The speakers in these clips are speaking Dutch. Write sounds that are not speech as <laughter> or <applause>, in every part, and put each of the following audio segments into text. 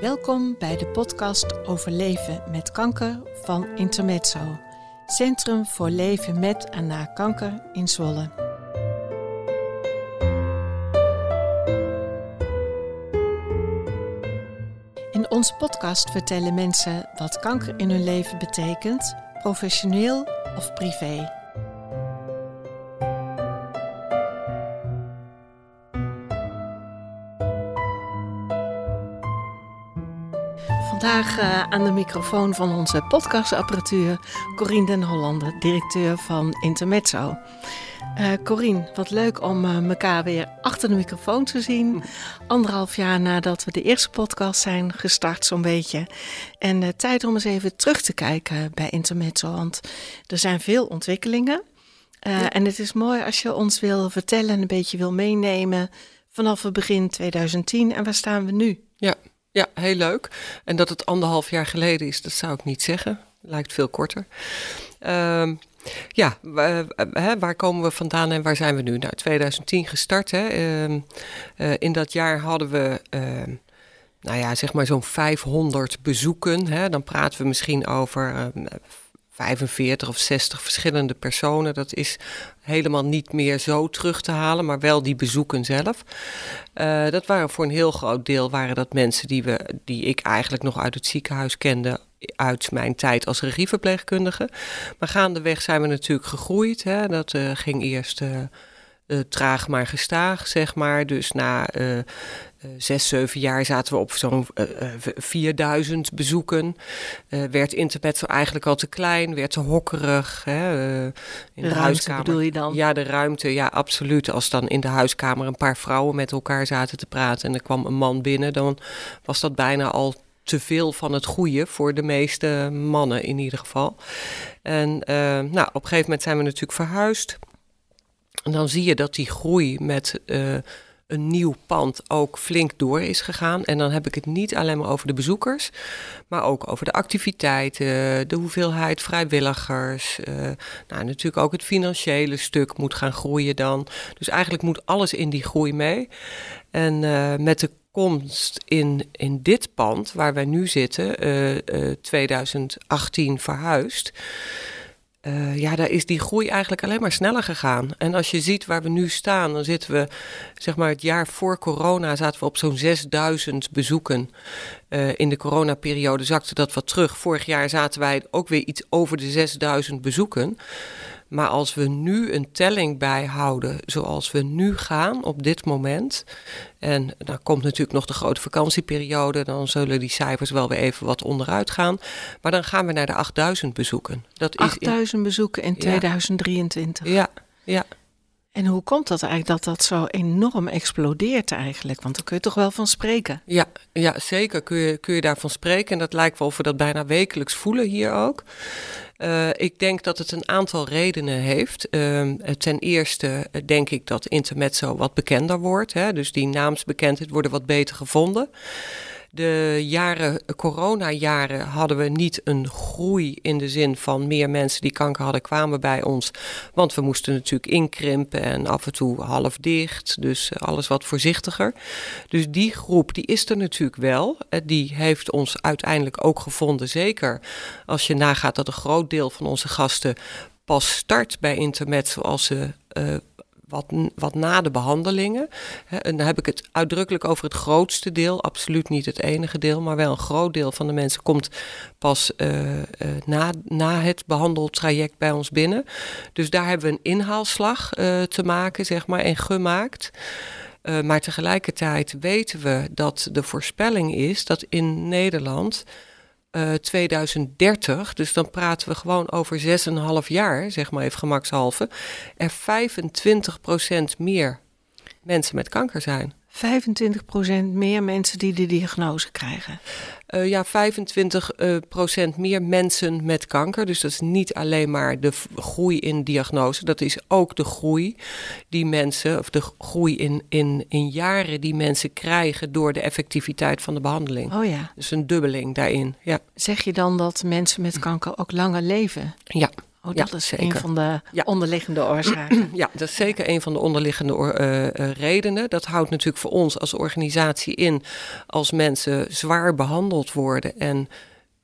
Welkom bij de podcast over leven met kanker van Intermezzo, Centrum voor Leven met en na kanker in Zwolle. In onze podcast vertellen mensen wat kanker in hun leven betekent, professioneel of privé. Vandaag uh, aan de microfoon van onze podcastapparatuur Corine den Hollander, directeur van Intermezzo. Uh, Corine, wat leuk om uh, elkaar weer achter de microfoon te zien. <laughs> Anderhalf jaar nadat we de eerste podcast zijn gestart, zo'n beetje. En tijd om eens even terug te kijken bij Intermezzo, want er zijn veel ontwikkelingen. Ja. En het is mooi als je ons wil vertellen en een beetje wil meenemen vanaf het begin 2010 en waar staan we nu? Ja, ja, heel leuk. En dat het anderhalf jaar geleden is, dat zou ik niet zeggen. Lijkt veel korter. Uh, ja, waar, waar komen we vandaan en waar zijn we nu? Nou, 2010 gestart. Hè. Uh, uh, in dat jaar hadden we, ehm, nou ja, zeg maar zo'n 500 bezoeken. Dan praten we misschien over 45 of 60 verschillende personen. Dat is helemaal niet meer zo terug te halen, maar wel die bezoeken zelf. Uh, dat waren voor een heel groot deel waren dat mensen die, we, die ik eigenlijk nog uit het ziekenhuis kende uit mijn tijd als regieverpleegkundige. Maar gaandeweg zijn we natuurlijk gegroeid. Hè. Dat uh, ging eerst uh, traag maar gestaag, zeg maar. Dus na zes, zeven jaar zaten we op zo'n 4000 bezoeken. werd internet eigenlijk al te klein, werd te hokkerig. Hè, in de, de huiskamer. bedoel je dan? Ja, de ruimte, ja, absoluut. Als dan in de huiskamer een paar vrouwen met elkaar zaten te praten en er kwam een man binnen, dan was dat bijna al te veel van het goede voor de meeste mannen in ieder geval. En uh, nou, op een gegeven moment zijn we natuurlijk verhuisd. En dan zie je dat die groei met uh, een nieuw pand ook flink door is gegaan. En dan heb ik het niet alleen maar over de bezoekers, maar ook over de activiteiten, de hoeveelheid vrijwilligers. Uh, nou, natuurlijk ook het financiële stuk moet gaan groeien dan. Dus eigenlijk moet alles in die groei mee. En uh, met de komst in, in dit pand waar wij nu zitten, uh, uh, 2018 verhuisd. Uh, ja, daar is die groei eigenlijk alleen maar sneller gegaan. En als je ziet waar we nu staan, dan zitten we, zeg maar, het jaar voor corona zaten we op zo'n 6000 bezoeken. Uh, in de coronaperiode zakte dat wat terug. Vorig jaar zaten wij ook weer iets over de 6000 bezoeken. Maar als we nu een telling bijhouden zoals we nu gaan op dit moment. En dan komt natuurlijk nog de grote vakantieperiode. Dan zullen die cijfers wel weer even wat onderuit gaan. Maar dan gaan we naar de 8000 bezoeken. Dat 8000 in... bezoeken in 2023. Ja, ja. En hoe komt dat eigenlijk dat dat zo enorm explodeert eigenlijk? Want daar kun je toch wel van spreken? Ja, ja zeker kun je, kun je daarvan spreken. En dat lijkt wel of we dat bijna wekelijks voelen hier ook. Uh, ik denk dat het een aantal redenen heeft. Uh, ten eerste denk ik dat Intermezzo wat bekender wordt. Hè? Dus die naamsbekendheid worden wat beter gevonden. De jaren, corona-jaren hadden we niet een groei in de zin van meer mensen die kanker hadden kwamen bij ons. Want we moesten natuurlijk inkrimpen en af en toe half dicht. Dus alles wat voorzichtiger. Dus die groep die is er natuurlijk wel. Die heeft ons uiteindelijk ook gevonden. Zeker als je nagaat dat een groot deel van onze gasten pas start bij internet zoals ze uh, wat, wat na de behandelingen. En dan heb ik het uitdrukkelijk over het grootste deel, absoluut niet het enige deel, maar wel een groot deel van de mensen komt pas uh, uh, na, na het behandeltraject bij ons binnen. Dus daar hebben we een inhaalslag uh, te maken, zeg maar, en gemaakt. Maar tegelijkertijd weten we dat de voorspelling is dat in Nederland uh, 2030, dus dan praten we gewoon over 6,5 jaar, zeg maar even gemakshalve, er 25% meer mensen met kanker zijn. 25% meer mensen die de diagnose krijgen. Uh, ja, 25% uh, procent meer mensen met kanker. Dus dat is niet alleen maar de groei in diagnose. Dat is ook de groei die mensen, of de groei in, in, in jaren die mensen krijgen door de effectiviteit van de behandeling. Oh ja. Dus een dubbeling daarin. Ja. Zeg je dan dat mensen met kanker ook langer leven? Ja. Oh, dat is zeker. een van de onderliggende <clears throat> oorzaken. Ja, dat is zeker een van de onderliggende uh, redenen. Dat houdt natuurlijk voor ons als organisatie in als mensen zwaar behandeld worden en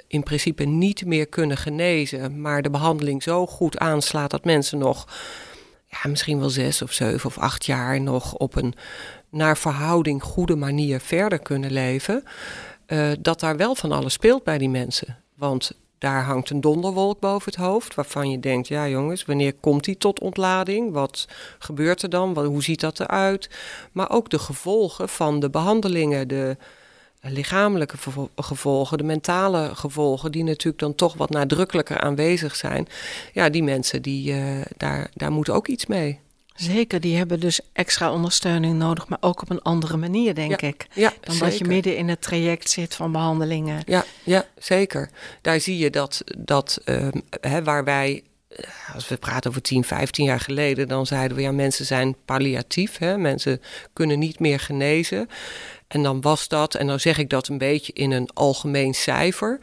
in principe niet meer kunnen genezen, maar de behandeling zo goed aanslaat dat mensen nog ja, misschien wel zes of zeven of acht jaar nog op een naar verhouding goede manier verder kunnen leven. Uh, dat daar wel van alles speelt bij die mensen. Want daar hangt een donderwolk boven het hoofd, waarvan je denkt: ja, jongens, wanneer komt die tot ontlading? Wat gebeurt er dan? hoe ziet dat eruit? Maar ook de gevolgen van de behandelingen, de lichamelijke gevolgen, de mentale gevolgen, die natuurlijk dan toch wat nadrukkelijker aanwezig zijn. Ja, die mensen, die, uh, daar, daar moet ook iets mee. Zeker, die hebben dus extra ondersteuning nodig, maar ook op een andere manier, denk ik. Ja, dan dat je midden in het traject zit van behandelingen. Ja, ja zeker. Daar zie je dat, dat uh, hè, waar wij eh, als we praten over 10, 15 jaar geleden, dan zeiden we ja, mensen zijn palliatief. Hè? Mensen kunnen niet meer genezen. En dan was dat, en dan zeg ik dat een beetje in een algemeen cijfer.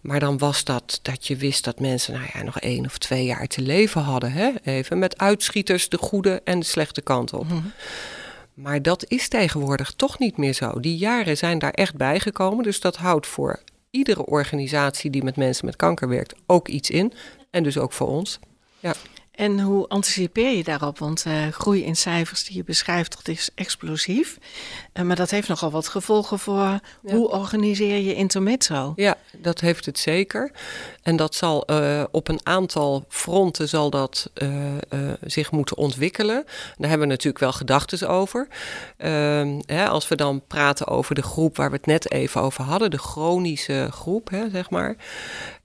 Maar dan was dat dat je wist dat mensen nou ja, nog één of twee jaar te leven hadden. Hè? Even met uitschieters de goede en de slechte kant op. Mhm. Maar dat is tegenwoordig toch niet meer zo. Die jaren zijn daar echt bijgekomen. Dus dat houdt voor iedere organisatie die met mensen met kanker werkt ook iets in. En dus ook voor ons. Ja. En hoe anticipeer je daarop? Want uh, groei in cijfers die je beschrijft, dat is explosief. Uh, maar dat heeft nogal wat gevolgen voor hoe organiseer je intermezzo? Ja, dat heeft het zeker. En dat zal uh, op een aantal fronten zal dat zich moeten ontwikkelen. Daar hebben we natuurlijk wel gedachten over. Ehm, hè, als we dan praten over de groep waar we het net even over hadden, de chronische groep, hè, zeg maar.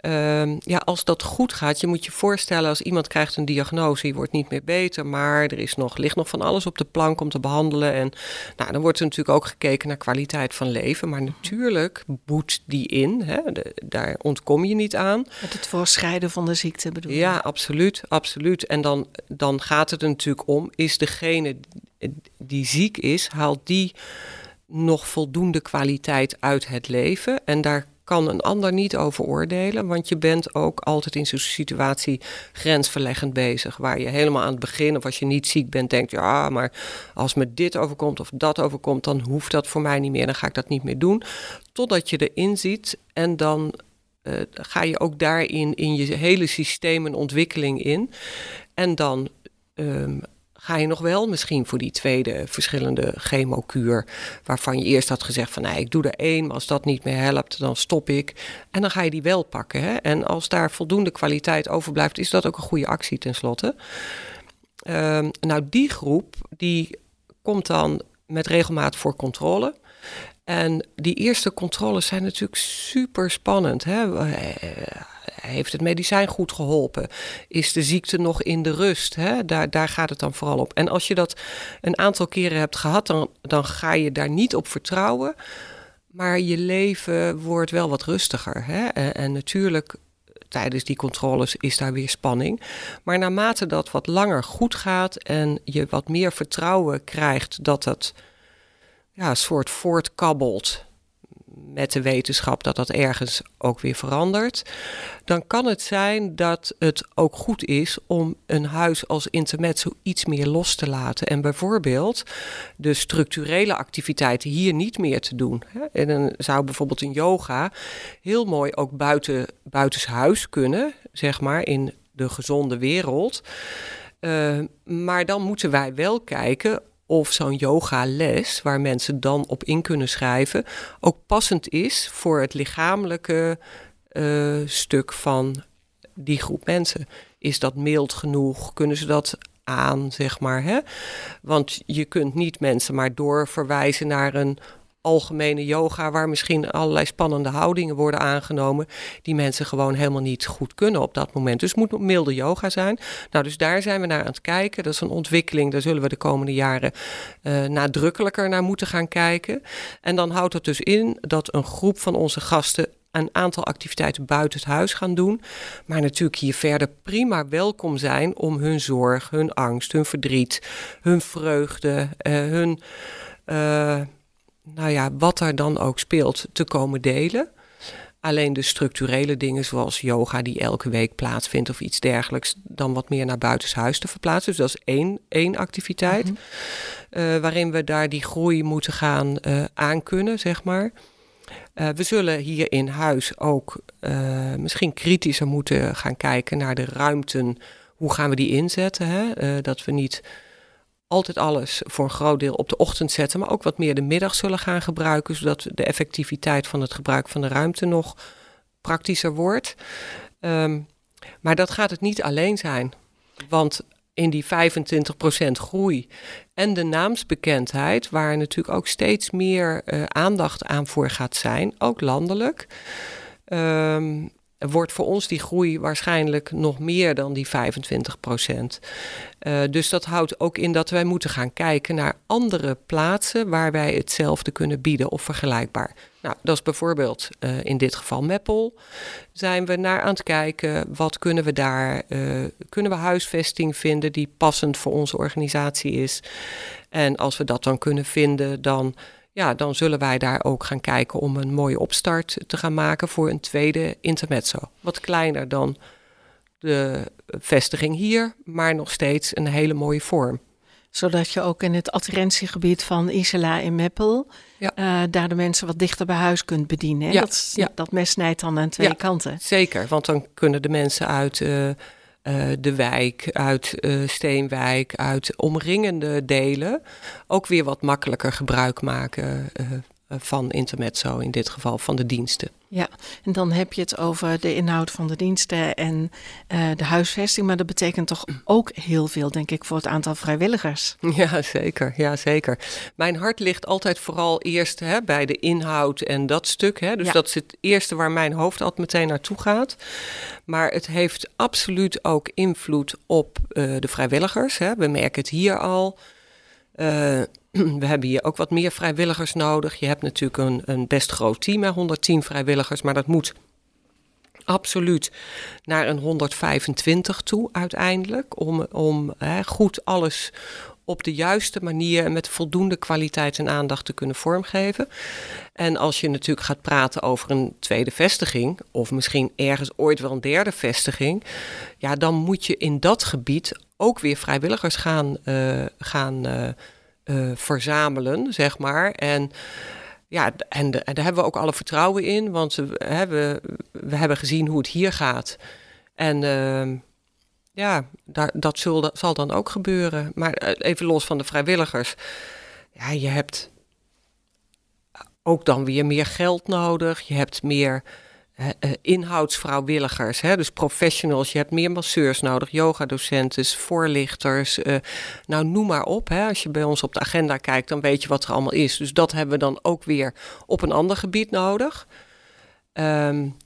Ehm, ja, als dat goed gaat, je moet je voorstellen als iemand krijgt een diagnose, die wordt niet meer beter, maar er is nog, ligt nog van alles op de plank om te behandelen. En nou, dan wordt er natuurlijk ook gekeken naar kwaliteit van leven, maar natuurlijk boet die in, hè, daar ontkom je niet aan. Met het voorschrijden van de ziekte bedoel je? Ja, absoluut, absoluut. En dan, dan gaat het er natuurlijk om, is degene die ziek is, haalt die nog voldoende kwaliteit uit het leven. En daar kan een ander niet over oordelen, want je bent ook altijd in zo'n situatie grensverleggend bezig, waar je helemaal aan het begin of als je niet ziek bent denkt, ja, maar als me dit overkomt of dat overkomt, dan hoeft dat voor mij niet meer, dan ga ik dat niet meer doen, totdat je erin ziet en dan uh, ga je ook daarin in je hele systeem een ontwikkeling in. En dan um, ga je nog wel misschien voor die tweede verschillende chemokuur, waarvan je eerst had gezegd van nee, ik doe er één, maar als dat niet meer helpt, dan stop ik. En dan ga je die wel pakken. Hè? En als daar voldoende kwaliteit overblijft, is dat ook een goede actie tenslotte. Uh, nou, die groep die komt dan met regelmaat voor controle. En die eerste controles zijn natuurlijk super spannend. Hè? Heeft het medicijn goed geholpen? Is de ziekte nog in de rust? Hè? Daar, daar gaat het dan vooral op. En als je dat een aantal keren hebt gehad, dan, dan ga je daar niet op vertrouwen. Maar je leven wordt wel wat rustiger. Hè? En, en natuurlijk tijdens die controles is daar weer spanning. Maar naarmate dat wat langer goed gaat en je wat meer vertrouwen krijgt dat het ja, soort voortkabbelt met de wetenschap dat dat ergens ook weer verandert, dan kan het zijn dat het ook goed is om een huis als intermezzo iets meer los te laten. En bijvoorbeeld de structurele activiteiten hier niet meer te doen. En dan zou bijvoorbeeld een yoga heel mooi ook buiten, buitenshuis kunnen, zeg maar, in de gezonde wereld. Uh, maar dan moeten wij wel kijken of zo'n yogales, waar mensen dan op in kunnen schrijven, ook passend is voor het lichamelijke uh, stuk van die groep mensen. Is dat mild genoeg? Kunnen ze dat aan, zeg maar? Hè? Want je kunt niet mensen maar doorverwijzen naar een algemene yoga, waar misschien allerlei spannende houdingen worden aangenomen, die mensen gewoon helemaal niet goed kunnen op dat moment. Dus het moet milde yoga zijn. Nou, dus daar zijn we naar aan het kijken. Dat is een ontwikkeling, daar zullen we de komende jaren uh, nadrukkelijker naar moeten gaan kijken. En dan houdt het dus in dat een groep van onze gasten een aantal activiteiten buiten het huis gaan doen. Maar natuurlijk hier verder prima welkom zijn om hun zorg, hun angst, hun verdriet, hun vreugde, uh, hun. Uh, nou ja, wat er dan ook speelt, te komen delen. Alleen de structurele dingen zoals yoga die elke week plaatsvindt of iets dergelijks, dan wat meer naar buitenshuis te verplaatsen. Dus dat is één, één activiteit mm waarin we daar die groei moeten gaan uh, aankunnen, zeg maar. Uh, we zullen hier in huis ook misschien kritischer moeten gaan kijken naar de ruimten. Hoe gaan we die inzetten? Hè? dat we niet altijd alles voor een groot deel op de ochtend zetten, maar ook wat meer de middag zullen gaan gebruiken, zodat de effectiviteit van het gebruik van de ruimte nog praktischer wordt. Um, maar dat gaat het niet alleen zijn. Want in die 25% groei en de naamsbekendheid, waar natuurlijk ook steeds meer uh, aandacht aan voor gaat zijn, ook landelijk. Um, wordt voor ons die groei waarschijnlijk nog meer dan die 25 procent. Uh, dus dat houdt ook in dat wij moeten gaan kijken naar andere plaatsen waar wij hetzelfde kunnen bieden of vergelijkbaar. Nou, dat is bijvoorbeeld uh, in dit geval Meppel. Zijn we naar aan het kijken, wat kunnen we daar, uh, kunnen we huisvesting vinden die passend voor onze organisatie is. En als we dat dan kunnen vinden, dan ja, dan zullen wij daar ook gaan kijken om een mooie opstart te gaan maken voor een tweede intermezzo. Wat kleiner dan de vestiging hier, maar nog steeds een hele mooie vorm. Zodat je ook in het adherentiegebied van Isela in Meppel ja. uh, daar de mensen wat dichter bij huis kunt bedienen. Ja, dat, ja. dat mes snijdt dan aan twee kanten. Zeker, want dan kunnen de mensen uit uh, uh, de wijk, uit uh, Steenwijk, uit omringende delen ook weer wat makkelijker gebruik maken uh, van intermezzo, in dit geval van de diensten. Ja, en dan heb je het over de inhoud van de diensten en uh, de huisvesting. Maar dat betekent toch ook heel veel, denk ik, voor het aantal vrijwilligers. <laughs> Ja, zeker. Ja, zeker. Mijn hart ligt altijd vooral eerst hè, bij de inhoud en dat stuk. Hè. Dus ja. dat is het eerste waar mijn hoofd altijd meteen naartoe gaat. Maar het heeft absoluut ook invloed op uh, de vrijwilligers. Hè. We merken het hier al. Uh, <clears throat> we hebben hier ook wat meer vrijwilligers nodig. Je hebt natuurlijk een, een best groot team, hè, 110 vrijwilligers, maar dat moet absoluut naar een 125 toe uiteindelijk. Om, om goed alles op de juiste manier en met voldoende kwaliteit en aandacht te kunnen vormgeven. En als je natuurlijk gaat praten over een tweede vestiging, of misschien ergens ooit wel een derde vestiging, ja, dan moet je in dat gebied ook weer vrijwilligers gaan, uh, gaan uh, uh, verzamelen, zeg maar. En ja, en, en, daar hebben we ook alle vertrouwen in, want we, we, we hebben gezien hoe het hier gaat. En uh, ja, dat zal dan ook gebeuren. Maar eh, even los van de vrijwilligers. Ja, je hebt ook dan weer meer geld nodig. Je hebt meer uh, inhoudsvrouwwilligers, hè, dus professionals. Je hebt meer masseurs nodig, yogadocenten, voorlichters. Uh, nou, noem maar op. Hè. Als je bij ons op de agenda kijkt, dan weet je wat er allemaal is. Dus dat hebben we dan ook weer op een ander gebied nodig. Um,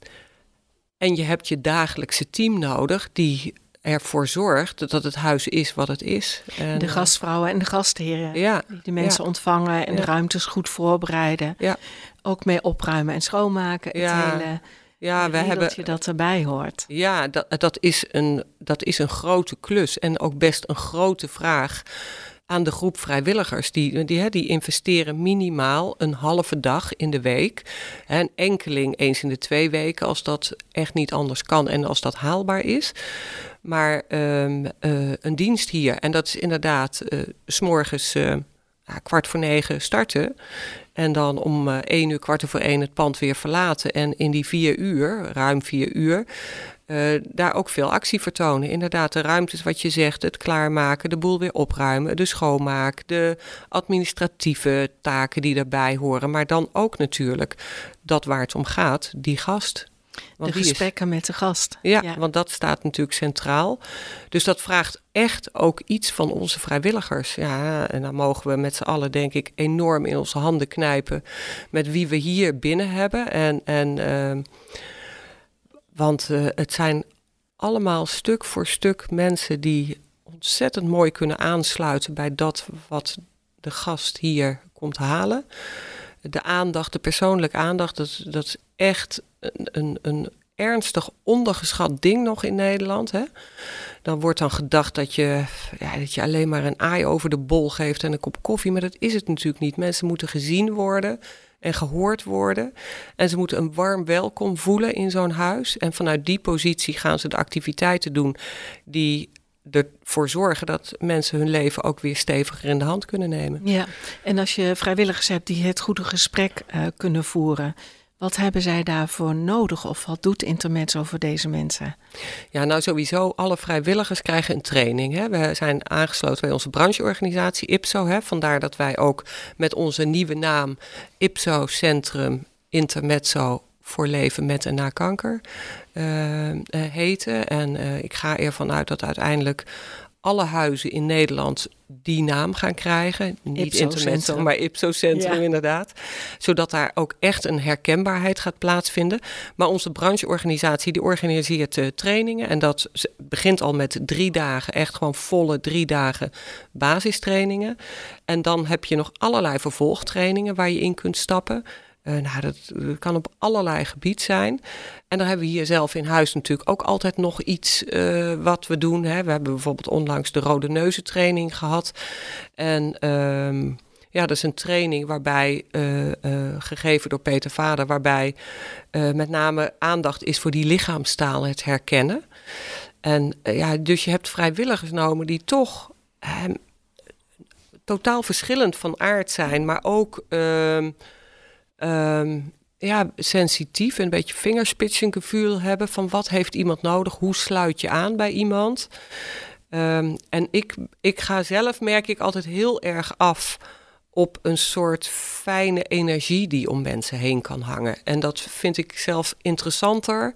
en je hebt je dagelijkse team nodig die ervoor zorgt dat het huis is wat het is. En, de gastvrouwen en de gastheren ja, die de mensen ja, ontvangen en ja. de ruimtes goed voorbereiden. Ja. Ook mee opruimen en schoonmaken. Het hele ja, we hebben dat je dat erbij hoort. Ja, dat, dat, is een, dat is een grote klus en ook best een grote vraag aan de groep vrijwilligers. Die, die, die investeren minimaal een halve dag in de week. En enkeling eens in de twee weken als dat echt niet anders kan en als dat haalbaar is. Maar um, uh, een dienst hier, en dat is inderdaad uh, s'morgens uh, kwart voor negen starten. En dan om uh, één uur, kwart voor één het pand weer verlaten. En in die vier uur, ruim vier uur, uh, daar ook veel actie vertonen. Inderdaad, de ruimtes, wat je zegt, het klaarmaken, de boel weer opruimen, de schoonmaak, de administratieve taken die daarbij horen. Maar dan ook natuurlijk dat waar het om gaat, die gast. Want de gesprekken is, met de gast. Ja, ja, want dat staat natuurlijk centraal. Dus dat vraagt echt ook iets van onze vrijwilligers. Ja, en dan mogen we met z'n allen, denk ik, enorm in onze handen knijpen met wie we hier binnen hebben. En, en uh, want uh, het zijn allemaal stuk voor stuk mensen die ontzettend mooi kunnen aansluiten bij dat wat de gast hier komt halen. De aandacht, de persoonlijke aandacht, dat, dat is echt een, een, ernstig ondergeschat ding nog in Nederland. Hè? Dan wordt dan gedacht dat je, ja, dat je alleen maar een aai over de bol geeft en een kop koffie. Maar dat is het natuurlijk niet. Mensen moeten gezien worden, en gehoord worden. En ze moeten een warm welkom voelen in zo'n huis. En vanuit die positie gaan ze de activiteiten doen die ervoor zorgen dat mensen hun leven ook weer steviger in de hand kunnen nemen. Ja, en als je vrijwilligers hebt die het goede gesprek uh, kunnen voeren, wat hebben zij daarvoor nodig of wat doet Intermezzo voor deze mensen? Ja, nou sowieso, alle vrijwilligers krijgen een training. Hè. We zijn aangesloten bij onze brancheorganisatie IPSO. Hè. Vandaar dat wij ook met onze nieuwe naam IPSO Centrum Intermezzo voor leven met en na kanker uh, heten. En uh, ik ga ervan uit dat uiteindelijk alle huizen in Nederland die naam gaan krijgen. Niet Intermezzo, maar Ipso-centrum ja. inderdaad. Zodat daar ook echt een herkenbaarheid gaat plaatsvinden. Maar onze brancheorganisatie die organiseert uh, trainingen. En dat begint al met drie dagen, echt gewoon volle drie dagen basistrainingen. En dan heb je nog allerlei vervolgtrainingen waar je in kunt stappen. Uh, nou, dat, kan op allerlei gebied zijn. En dan hebben we hier zelf in huis natuurlijk ook altijd nog iets uh, wat we doen. Hè. We hebben bijvoorbeeld onlangs de Rode Neuzentraining gehad. En um, ja, dat is een training waarbij, uh, gegeven door Peter Vader, waarbij met name aandacht is voor die lichaamstaal, het herkennen. En ja, dus je hebt vrijwilligers nomen die toch ehm, totaal verschillend van aard zijn, maar ook ehm, um, ja, sensitief, een beetje vingerspitsengevoel hebben van wat heeft iemand nodig, hoe sluit je aan bij iemand. Um, en ik, ik ga zelf, merk ik altijd heel erg af op een soort fijne energie die om mensen heen kan hangen. En dat vind ik zelf interessanter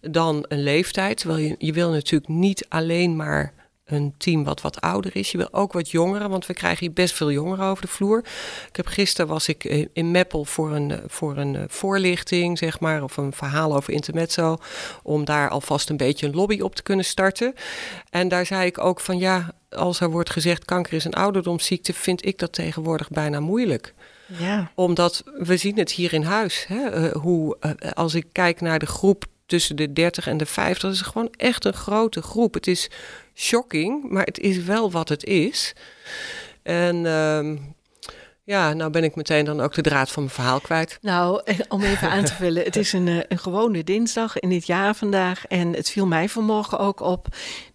dan een leeftijd. Terwijl je, je wil natuurlijk niet alleen maar een team wat wat ouder is. Je wil ook wat jongeren, want we krijgen hier best veel jongeren over de vloer. Ik heb gisteren was ik eh, in Meppel voor een, eh, voor een eh, voorlichting, zeg maar, of een verhaal over intermezzo, om daar alvast een beetje een lobby op te kunnen starten. En daar zei ik ook van ja, als er wordt gezegd kanker is een ouderdomsziekte, vind ik dat tegenwoordig bijna moeilijk. Ja. Omdat we zien het hier in huis. Hè? Uh, hoe, uh, als ik kijk naar de groep tussen de 30 en de 50, dat is gewoon echt een grote groep. Het is shocking, maar het is wel wat het is. En uh, ja, nou ben ik meteen dan ook de draad van mijn verhaal kwijt. Nou, eh, om even aan te vullen. Het is een, eh, een gewone dinsdag in dit jaar vandaag. En het viel mij vanmorgen ook op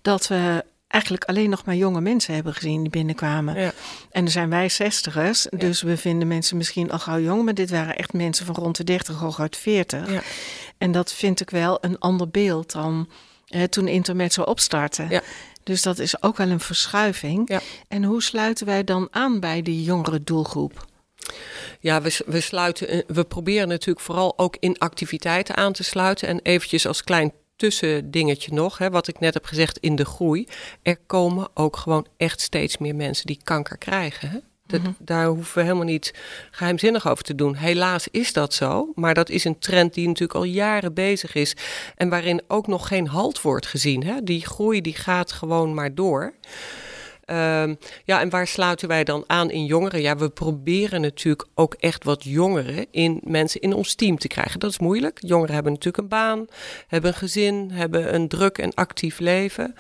dat we eigenlijk alleen nog maar jonge mensen hebben gezien die binnenkwamen. Ja. En dan zijn wij zestigers, dus we vinden mensen misschien al gauw jong, maar dit waren echt mensen van rond de 30, hooguit 40. Ja. En dat vind ik wel een ander beeld dan eh, toen internet zo opstartte. Ja. Dus dat is ook wel een verschuiving. Ja. En hoe sluiten wij dan aan bij die jongere doelgroep? Ja, we, we, sluiten, we proberen natuurlijk vooral ook in activiteiten aan te sluiten. En eventjes als klein tussendingetje nog, hè, wat ik net heb gezegd in de groei. Er komen ook gewoon echt steeds meer mensen die kanker krijgen. Hè? Dat, mhm. Daar hoeven we helemaal niet geheimzinnig over te doen. Helaas is dat zo, maar dat is een trend die natuurlijk al jaren bezig is en waarin ook nog geen halt wordt gezien. Hè? Die groei die gaat gewoon maar door. Um, ja, en waar sluiten wij dan aan in jongeren? Ja, we proberen natuurlijk ook echt wat jongeren in mensen in ons team te krijgen. Dat is moeilijk. Jongeren hebben natuurlijk een baan, hebben een gezin, hebben een druk en actief leven.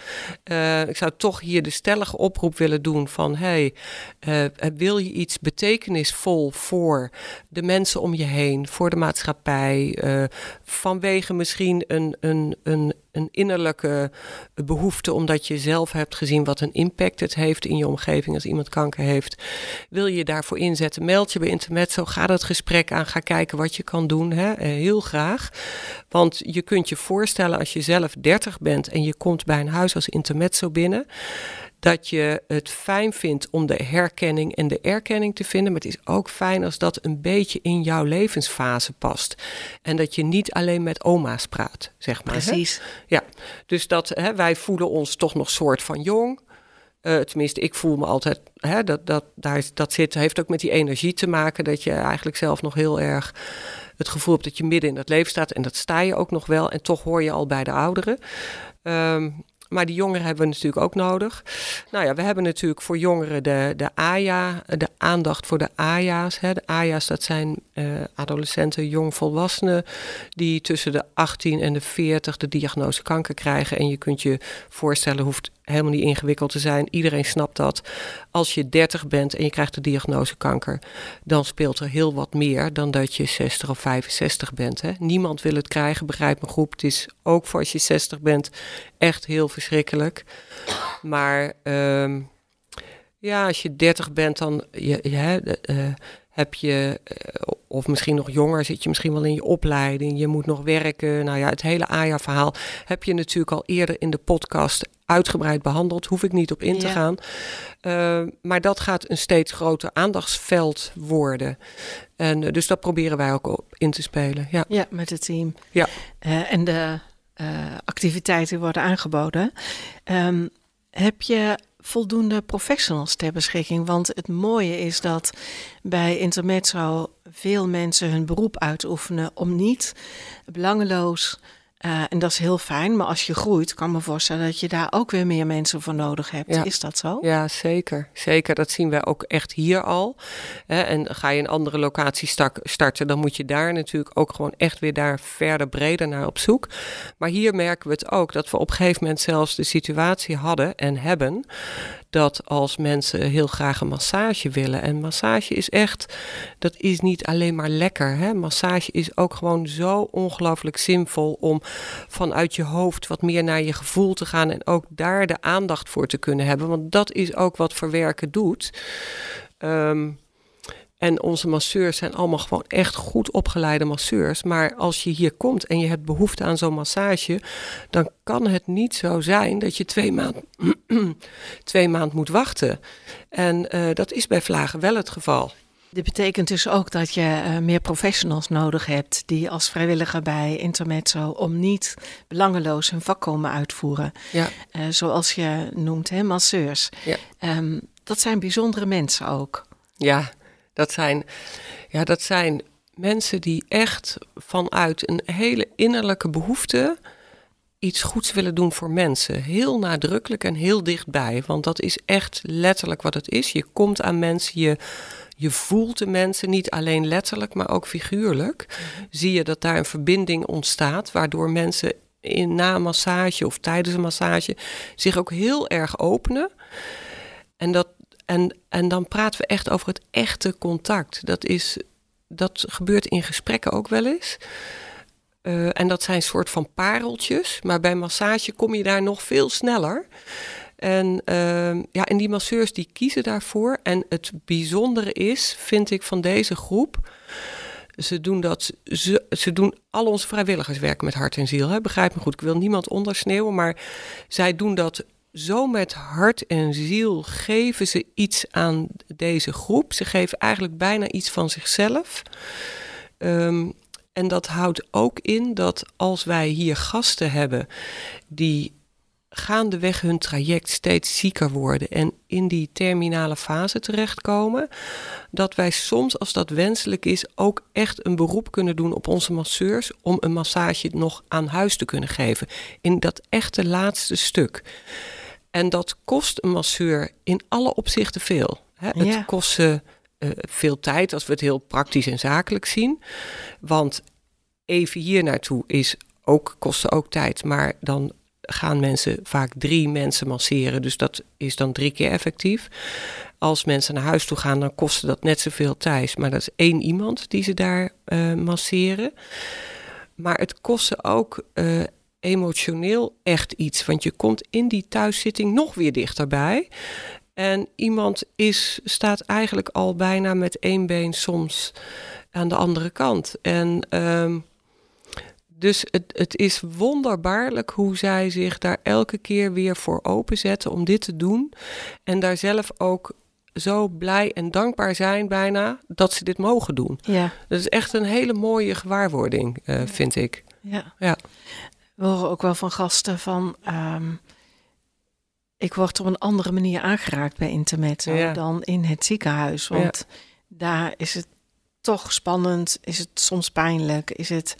Uh, ik zou toch hier de stellige oproep willen doen van hey, uh, wil je iets betekenisvol voor de mensen om je heen, voor de maatschappij, uh, vanwege misschien een, een, een een innerlijke behoefte, omdat je zelf hebt gezien wat een impact het heeft in je omgeving als iemand kanker heeft. Wil je daarvoor inzetten? Meld je bij Intermezzo, ga dat gesprek aan, ga kijken wat je kan doen. Hè? Eh, heel graag. Want je kunt je voorstellen als je zelf 30 bent en je komt bij een huis als Intermezzo binnen dat je het fijn vindt om de herkenning en de erkenning te vinden. Maar het is ook fijn als dat een beetje in jouw levensfase past. En dat je niet alleen met oma's praat, zeg maar. Precies. Hè? Ja, dus dat hè, wij voelen ons toch nog soort van jong. Uh, tenminste, ik voel me altijd, hè, dat, dat, daar, dat zit, heeft ook met die energie te maken. Dat je eigenlijk zelf nog heel erg het gevoel hebt dat je midden in het leven staat. En dat sta je ook nog wel. En toch hoor je al bij de ouderen. Um, Maar die jongeren hebben we natuurlijk ook nodig. Nou ja, we hebben natuurlijk voor jongeren de, de AJA, de aandacht voor de AJA's. Hè. De AJA's, dat zijn uh, adolescenten, jongvolwassenen... die tussen de 18 en de 40 de diagnose kanker krijgen. En je kunt je voorstellen, hoeft helemaal niet ingewikkeld te zijn. Iedereen snapt dat. Als je 30 bent en je krijgt de diagnose kanker... dan speelt er heel wat meer dan dat je 60 of 65 bent. Hè. Niemand wil het krijgen, begrijp me goed. Het is ook voor als je 60 bent echt heel verschrikkelijk. Maar ehm, ja, als je 30 bent, dan je, je, uh, heb je, uh, of misschien nog jonger, zit je misschien wel in je opleiding, je moet nog werken. Nou ja, het hele AJA-verhaal heb je natuurlijk al eerder in de podcast uitgebreid behandeld. Hoef ik niet op in te gaan. Uh, maar dat gaat een steeds groter aandachtsveld worden. En dus dat proberen wij ook op in te spelen. Ja, ja met het team. Ja. en de activiteiten worden aangeboden. Um, heb je voldoende professionals ter beschikking? Want het mooie is dat bij Intermezzo veel mensen hun beroep uitoefenen om niet belangeloos uh, en dat is heel fijn, maar als je groeit, kan me voorstellen dat je daar ook weer meer mensen voor nodig hebt. Ja. Is dat zo? Ja, zeker. Zeker. Dat zien wij ook echt hier al. En ga je een andere locatie starten, dan moet je daar natuurlijk ook gewoon echt weer daar verder breder naar op zoek. Maar hier merken we het ook dat we op een gegeven moment zelfs de situatie hadden en hebben dat als mensen heel graag een massage willen. En massage is echt, dat is niet alleen maar lekker. Hè? Massage is ook gewoon zo ongelooflijk zinvol om vanuit je hoofd wat meer naar je gevoel te gaan en ook daar de aandacht voor te kunnen hebben. Want dat is ook wat verwerken doet. Um, en onze masseurs zijn allemaal gewoon echt goed opgeleide masseurs. Maar als je hier komt en je hebt behoefte aan zo'n massage, dan kan het niet zo zijn dat je twee maanden <clears throat> twee maand moet wachten. En uh, dat is bij Vlagen wel het geval. Dit betekent dus ook dat je uh, meer professionals nodig hebt die als vrijwilliger bij Intermezzo om niet belangeloos hun vak komen uitvoeren. Ja. Uh, zoals je noemt, hè, masseurs. Ja. Um, dat zijn bijzondere mensen ook. Ja, dat zijn, ja, dat zijn mensen die echt vanuit een hele innerlijke behoefte iets goeds willen doen voor mensen. Heel nadrukkelijk en heel dichtbij. Want dat is echt letterlijk wat het is. Je komt aan mensen, je, je voelt de mensen, niet alleen letterlijk, maar ook figuurlijk. Mhm. Zie je dat daar een verbinding ontstaat, waardoor mensen in, na een massage of tijdens een massage zich ook heel erg openen. En dat, en, en dan praten we echt over het echte contact. Dat, is, dat gebeurt in gesprekken ook wel eens. Uh, en dat zijn soort van pareltjes. Maar bij massage kom je daar nog veel sneller. En, uh, ja, en die masseurs die kiezen daarvoor. En het bijzondere is, vind ik, van deze groep. Ze doen dat. Ze, ze doen al onze vrijwilligers werken met hart en ziel. Hè? Begrijp me goed. Ik wil niemand ondersneeuwen. Maar zij doen dat zo met hart en ziel geven ze iets aan deze groep. Ze geven eigenlijk bijna iets van zichzelf. Um, en dat houdt ook in dat als wij hier gasten hebben die gaandeweg hun traject steeds zieker worden en in die terminale fase terechtkomen, dat wij soms, als dat wenselijk is, ook echt een beroep kunnen doen op onze masseurs om een massage nog aan huis te kunnen geven. In dat echte laatste stuk. En dat kost een masseur in alle opzichten veel. Hè? Het ja. kost ze uh, veel tijd als we het heel praktisch en zakelijk zien. Want even hier naartoe is ook, kosten ook tijd. Maar dan gaan mensen vaak drie mensen masseren. Dus dat is dan drie keer effectief. Als mensen naar huis toe gaan, dan kost dat net zoveel tijd. Maar dat is één iemand die ze daar uh, masseren. Maar het kost ze ook uh, emotioneel echt iets. Want je komt in die thuiszitting nog weer dichterbij. En iemand is, staat eigenlijk al bijna met één been soms aan de andere kant. En um, dus het, het is wonderbaarlijk hoe zij zich daar elke keer weer voor openzetten om dit te doen. En daar zelf ook zo blij en dankbaar zijn bijna dat ze dit mogen doen. Ja. Dat is echt een hele mooie gewaarwording, uh, vind ik. Ja. ja. We horen ook wel van gasten van... Um, ik word op een andere manier aangeraakt bij Intermezzo ja. dan in het ziekenhuis. Want ja. daar is het toch spannend? Is het soms pijnlijk? Is het,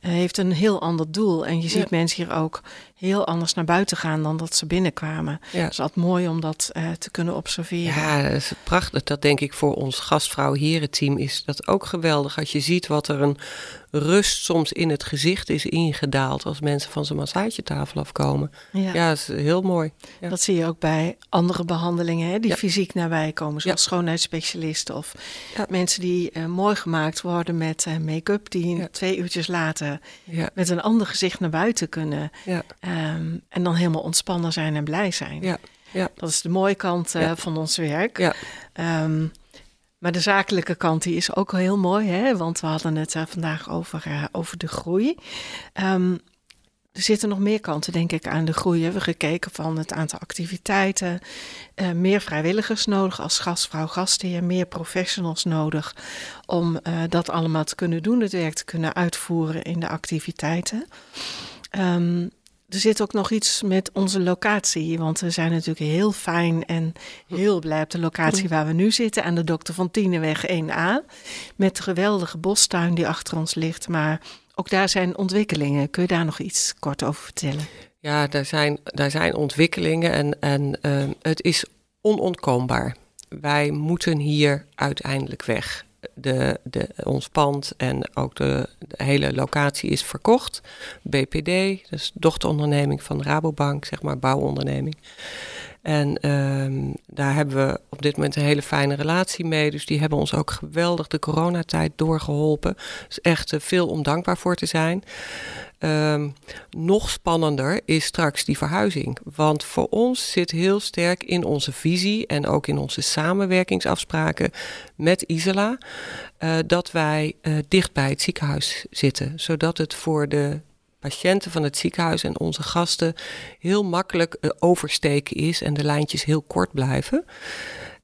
heeft een heel ander doel? En je ziet mensen hier ook heel anders naar buiten gaan dan dat ze binnenkwamen. Ja. Is altijd mooi om dat uh, te kunnen observeren. Ja, dat is prachtig. Dat denk ik voor ons gastvrouw herenteam is dat ook geweldig. Als je ziet wat er een rust soms in het gezicht is ingedaald als mensen van zijn massagetafel afkomen. Ja, ja dat is heel mooi. Ja. Dat zie je ook bij andere behandelingen hè, die fysiek nabij komen, zoals schoonheidsspecialisten of mensen die uh, mooi gemaakt worden met uh, make-up, die twee uurtjes later met een ander gezicht naar buiten kunnen. Um, en dan helemaal ontspannen zijn en blij zijn. Ja. Ja. Dat is de mooie kant uh, van ons werk. Ja. Um, maar de zakelijke kant die is ook heel mooi, hè? want we hadden het uh, vandaag over, uh, over de groei. Um, er zitten nog meer kanten, denk ik, aan de groei. We hebben gekeken van het aantal activiteiten, uh, meer vrijwilligers nodig als gastvrouw, gastheer, meer professionals nodig om dat allemaal te kunnen doen, het werk te kunnen uitvoeren in de activiteiten. Um, er zit ook nog iets met onze locatie. Want we zijn natuurlijk heel fijn en heel blij op de locatie waar we nu zitten. Aan de Dokter van Tienenweg 1A. Met de geweldige bostuin die achter ons ligt. Maar ook daar zijn ontwikkelingen. Kun je daar nog iets kort over vertellen? Ja, daar zijn, daar zijn ontwikkelingen en, en uh, het is onontkoombaar. Wij moeten hier uiteindelijk weg de, de, ons pand en ook de, de, hele locatie is verkocht. BPD, dus dochteronderneming van Rabobank, zeg maar bouwonderneming. En um, daar hebben we op dit moment een hele fijne relatie mee. Dus die hebben ons ook geweldig de coronatijd doorgeholpen. Dus echt uh, veel om dankbaar voor te zijn. Um, nog spannender is straks die verhuizing. Want voor ons zit heel sterk in onze visie en ook in onze samenwerkingsafspraken met Isela uh, dat wij uh, dicht bij het ziekenhuis zitten. Zodat het voor de patiënten van het ziekenhuis en onze gasten heel makkelijk uh, oversteken is en de lijntjes heel kort blijven.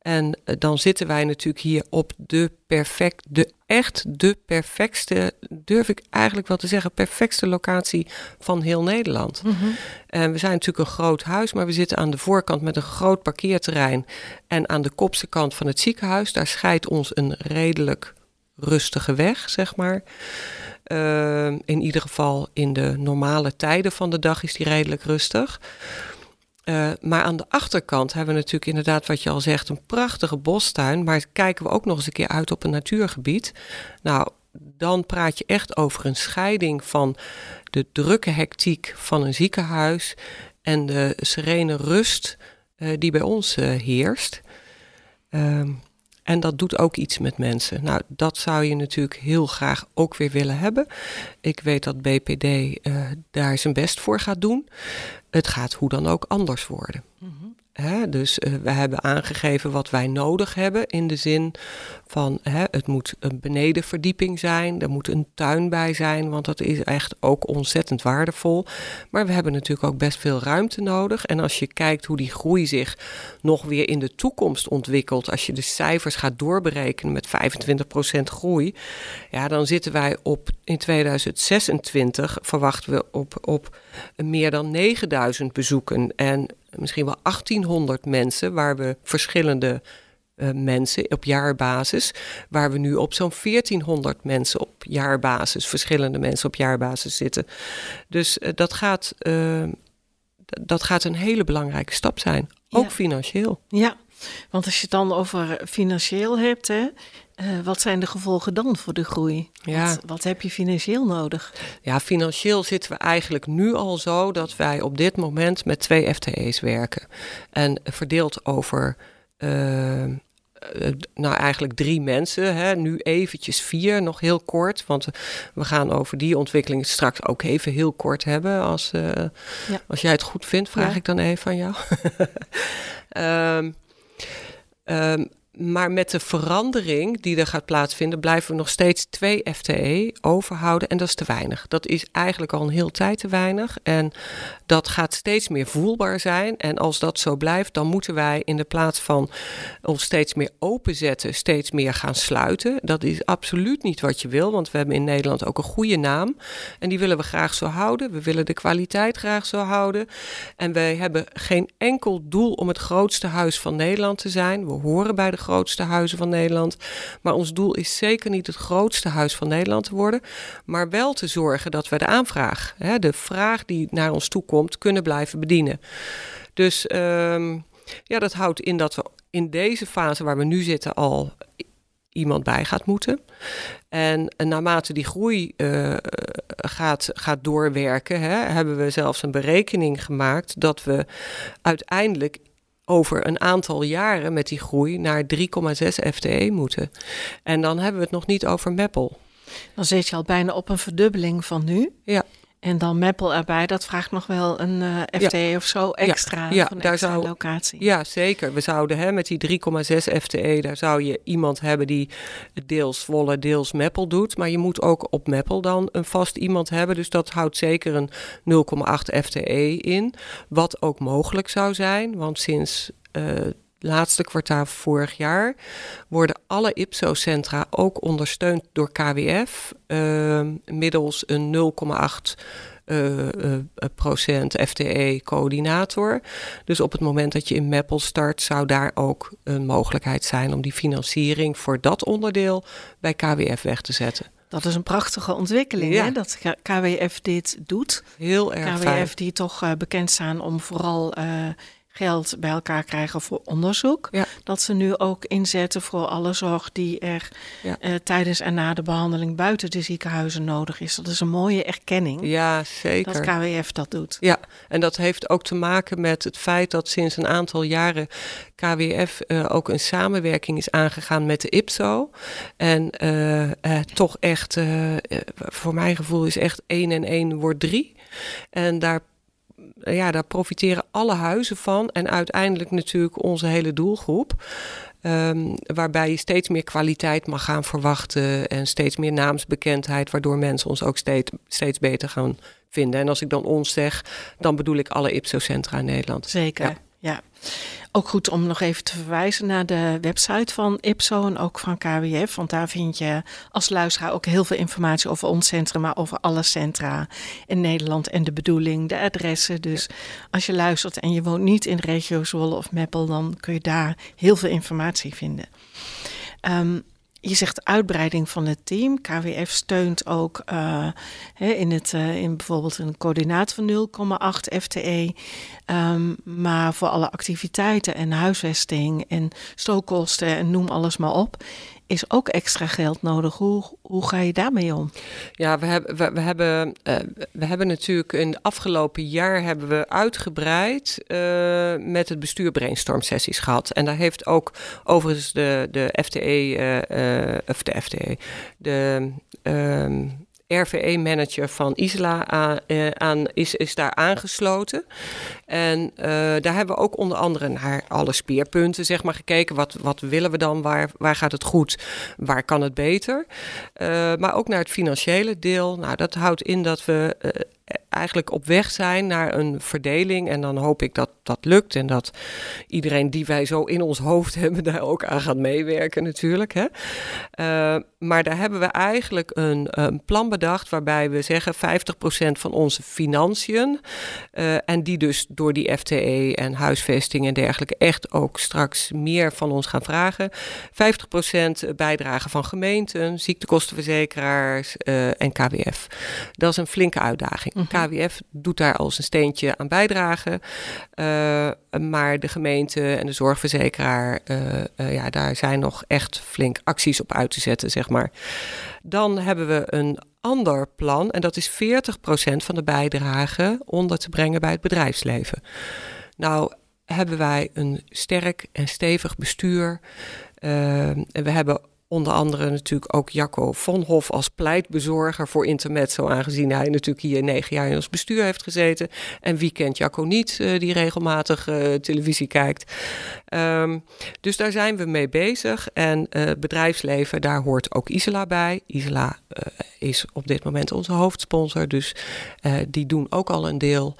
En dan zitten wij natuurlijk hier op de perfect, de echt de perfectste, durf ik eigenlijk wel te zeggen, perfectste locatie van heel Nederland. Mm -hmm. En we zijn natuurlijk een groot huis, maar we zitten aan de voorkant met een groot parkeerterrein. En aan de kopse kant van het ziekenhuis, daar scheidt ons een redelijk rustige weg, zeg maar. Uh, in ieder geval in de normale tijden van de dag is die redelijk rustig. Uh, maar aan de achterkant hebben we natuurlijk inderdaad, wat je al zegt, een prachtige bostuin. Maar kijken we ook nog eens een keer uit op een natuurgebied. Nou, dan praat je echt over een scheiding van de drukke hectiek van een ziekenhuis en de serene rust uh, die bij ons heerst. Uh, en dat doet ook iets met mensen. Nou, dat zou je natuurlijk heel graag ook weer willen hebben. Ik weet dat BPD uh, daar zijn best voor gaat doen. Het gaat hoe dan ook anders worden. Mm -hmm. Hè, dus uh, we hebben aangegeven wat wij nodig hebben in de zin van hè, het moet een benedenverdieping zijn, er moet een tuin bij zijn, want dat is echt ook ontzettend waardevol. Maar we hebben natuurlijk ook best veel ruimte nodig. En als je kijkt hoe die groei zich nog weer in de toekomst ontwikkelt, als je de cijfers gaat doorberekenen met 25% groei, ja, dan zitten wij op in 2026 verwachten we op, op meer dan 9000 bezoeken en misschien wel 1800 mensen, waar we verschillende uh, mensen op jaarbasis, waar we nu op zo'n 1400 mensen op jaarbasis, verschillende mensen op jaarbasis zitten. Dus uh, dat, gaat, uh, dat gaat een hele belangrijke stap zijn, ook ja. financieel. Ja, want als je het dan over financieel hebt, hè, uh, wat zijn de gevolgen dan voor de groei? Ja. Wat, wat, heb je financieel nodig? Ja, financieel zitten we eigenlijk nu al zo dat wij op dit moment met twee FTE's werken. En verdeeld over. Uh, nou, eigenlijk drie mensen. Hè. Nu eventjes vier, nog heel kort. Want we gaan over die ontwikkeling straks ook even heel kort hebben. Als, uh, ja. als jij het goed vindt, vraag ja. ik dan even van jou. um, <laughs> um, maar met de verandering die er gaat plaatsvinden, blijven we nog steeds twee FTE overhouden. En dat is te weinig. Dat is eigenlijk al een heel tijd te weinig. En dat gaat steeds meer voelbaar zijn. En als dat zo blijft, dan moeten wij in de plaats van ons steeds meer openzetten, steeds meer gaan sluiten. Dat is absoluut niet wat je wil, want we hebben in Nederland ook een goede naam. En die willen we graag zo houden. We willen de kwaliteit graag zo houden. En wij hebben geen enkel doel om het grootste huis van Nederland te zijn. We horen bij de grootste huizen van Nederland. Maar ons doel is zeker niet het grootste huis van Nederland te worden. Maar wel te zorgen dat we de aanvraag, hè, de vraag die naar ons toe komt, kunnen blijven bedienen. Dus ehm, ja, dat houdt in dat we in deze fase waar we nu zitten al iemand bij gaat moeten. En, naarmate die groei uh, gaat, gaat doorwerken, hè, hebben we zelfs een berekening gemaakt dat we uiteindelijk over een aantal jaren met die groei naar 3,6 FTE moeten. En dan hebben we het nog niet over Meppel. Dan zit je al bijna op een verdubbeling van nu. Ja. En dan Meppel erbij, dat vraagt nog wel een uh, eh, FTE of zo extra ja, van daar zou, locatie. Ja, zeker. We zouden hè, met die 3,6 FTE, daar zou je iemand hebben die deels Zwolle, deels Meppel doet. Maar je moet ook op Meppel dan een vast iemand hebben. Dus dat houdt zeker een 0,8 FTE in. Wat ook mogelijk zou zijn, want sinds... Uh, laatste kwartaal vorig jaar worden alle IPSO-centra ook ondersteund door KWF uh, middels een 0,8 uh, uh, procent FTE-coördinator. Dus op het moment dat je in Meppel start, zou daar ook een mogelijkheid zijn om die financiering voor dat onderdeel bij KWF weg te zetten. Dat is een prachtige ontwikkeling, hè? dat KWF dit doet. Heel erg KWF fijn. die toch uh, bekend staan om vooral geld bij elkaar krijgen voor onderzoek. Ja. Dat ze nu ook inzetten voor alle zorg die er ja. uh, tijdens en na de behandeling buiten de ziekenhuizen nodig is. Dat is een mooie erkenning. Ja, zeker. Dat KWF dat doet. Ja, en dat heeft ook te maken met het feit dat sinds een aantal jaren KWF uh, ook een samenwerking is aangegaan met de IPSO. En uh, toch echt, voor mijn gevoel is echt 1 en 1 wordt 3. En daar ja, daar profiteren alle huizen van en uiteindelijk natuurlijk onze hele doelgroep. Um, waarbij je steeds meer kwaliteit mag gaan verwachten en steeds meer naamsbekendheid, waardoor mensen ons ook steeds, steeds beter gaan vinden. En als ik dan ons zeg, dan bedoel ik alle IPSO-centra in Nederland. Zeker, ja. Ja. Ook goed om nog even te verwijzen naar de website van IPSO en ook van KWF. Want daar vind je als luisteraar ook heel veel informatie over ons centrum, maar over alle centra in Nederland en de bedoeling, de adressen. Dus als je luistert en je woont niet in de regio Zwolle of Meppel, dan kun je daar heel veel informatie vinden. Um, je zegt uitbreiding van het team. KWF steunt ook uh, in, het, uh, in bijvoorbeeld een coördinaat van 0,8 FTE. Um, maar voor alle activiteiten en huisvesting en stookkosten en noem alles maar op, is ook extra geld nodig. Hoe, hoe ga je daarmee om? Ja, we hebben, we, hebben, uh, we hebben natuurlijk in het afgelopen jaar hebben we uitgebreid uh, met het bestuur brainstorm sessies gehad. En daar heeft ook overigens de, de FTE, uh, of de FTE, de um, RVE-manager van Isla aan, uh, aan, is, is daar aangesloten. En uh, daar hebben we ook onder andere naar alle speerpunten zeg maar, gekeken. Wat, wat willen we dan? Waar, waar gaat het goed? Waar kan het beter? Uh, maar ook naar het financiële deel. Nou, dat houdt in dat we eigenlijk op weg zijn naar een verdeling. En dan hoop ik dat dat lukt. En dat iedereen die wij zo in ons hoofd <laughs> hebben, daar ook aan gaat meewerken, natuurlijk. Hè? Uh, maar daar hebben we eigenlijk een, een, plan bedacht waarbij we zeggen 50% van onze financiën. Uh, en die dus door die FTE en huisvesting en dergelijke echt ook straks meer van ons gaan vragen. 50% bijdrage van gemeenten, ziektekostenverzekeraars uh, en KWF. Dat is een flinke uitdaging. -hmm. KWF doet daar al een steentje aan bijdragen. Uh, maar de gemeente en de zorgverzekeraar, uh, uh, ja, daar zijn nog echt flink acties op uit te zetten, zeg maar. Dan hebben we een ander plan en dat is 40% van de bijdrage onder te brengen bij het bedrijfsleven. Nou, hebben wij een sterk en stevig bestuur. en we hebben onder andere natuurlijk ook Jacco Vonhof als pleitbezorger voor Intermezzo, aangezien hij natuurlijk hier negen jaar in ons bestuur heeft gezeten. En wie kent Jacco niet, uh, die regelmatig uh, televisie kijkt. Um, dus daar zijn we mee bezig. En uh, bedrijfsleven, daar hoort ook Isela bij. Isela is op dit moment onze hoofdsponsor, dus die doen ook al een deel.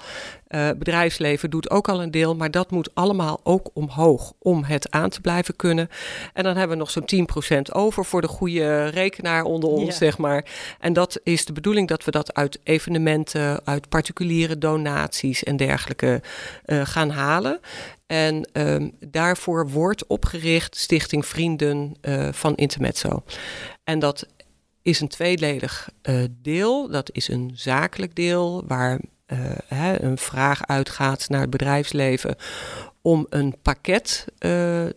Uh, bedrijfsleven doet ook al een deel, maar dat moet allemaal ook omhoog om het aan te blijven kunnen. En dan hebben we nog zo'n 10% over voor de goede rekenaar onder ons, zeg maar. En dat is de bedoeling dat we dat uit evenementen, uit particuliere donaties en dergelijke uh, gaan halen. En um, daarvoor wordt opgericht Stichting Vrienden uh, van Intermezzo. En dat is een tweeledig uh, deel. Dat is een zakelijk deel waar hè, een vraag uitgaat naar het bedrijfsleven om een pakket uh,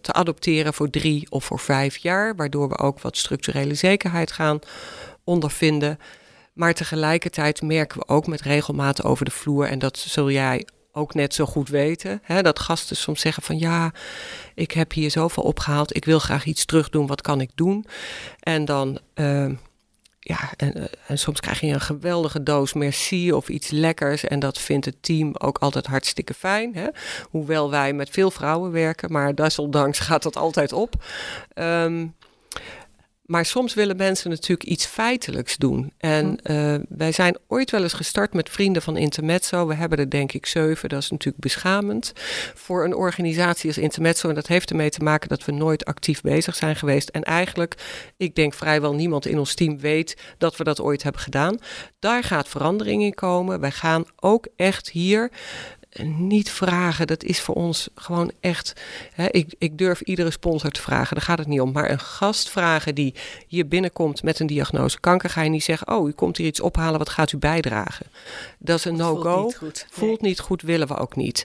te adopteren voor drie of voor vijf jaar, waardoor we ook wat structurele zekerheid gaan ondervinden. Maar tegelijkertijd merken we ook met regelmaat over de vloer, en dat zul jij ook net zo goed weten. Hè, dat gasten soms zeggen van ja, ik heb hier zoveel opgehaald, ik wil graag iets terug doen, wat kan ik doen? En dan, uh, ja, en, uh, en, soms krijg je een geweldige doos merci of iets lekkers. En dat vindt het team ook altijd hartstikke fijn. Hè? Hoewel wij met veel vrouwen werken, maar desondanks gaat dat altijd op. Um, maar soms willen mensen natuurlijk iets feitelijks doen. En uh, wij zijn ooit wel eens gestart met vrienden van Intermezzo. We hebben er denk ik zeven. Dat is natuurlijk beschamend voor een organisatie als Intermezzo. En dat heeft ermee te maken dat we nooit actief bezig zijn geweest. En eigenlijk, ik denk vrijwel niemand in ons team weet dat we dat ooit hebben gedaan. Daar gaat verandering in komen. Wij gaan ook echt hier niet vragen. Dat is voor ons gewoon echt. Hè, ik, ik durf iedere sponsor te vragen, daar gaat het niet om. Maar een gast vragen die hier binnenkomt met een diagnose kanker, ga je niet zeggen: Oh, u komt hier iets ophalen, wat gaat u bijdragen? Dat is een no-go. Voelt, niet goed, Voelt niet goed, willen we ook niet.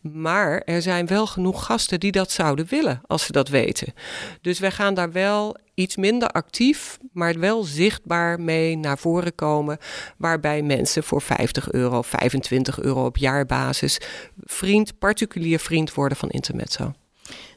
Maar er zijn wel genoeg gasten die dat zouden willen als ze dat weten. Dus wij gaan daar wel iets minder actief, maar wel zichtbaar mee naar voren komen. Waarbij mensen voor 50 euro, 25 euro op jaarbasis vriend, particulier vriend worden van Intermezzo.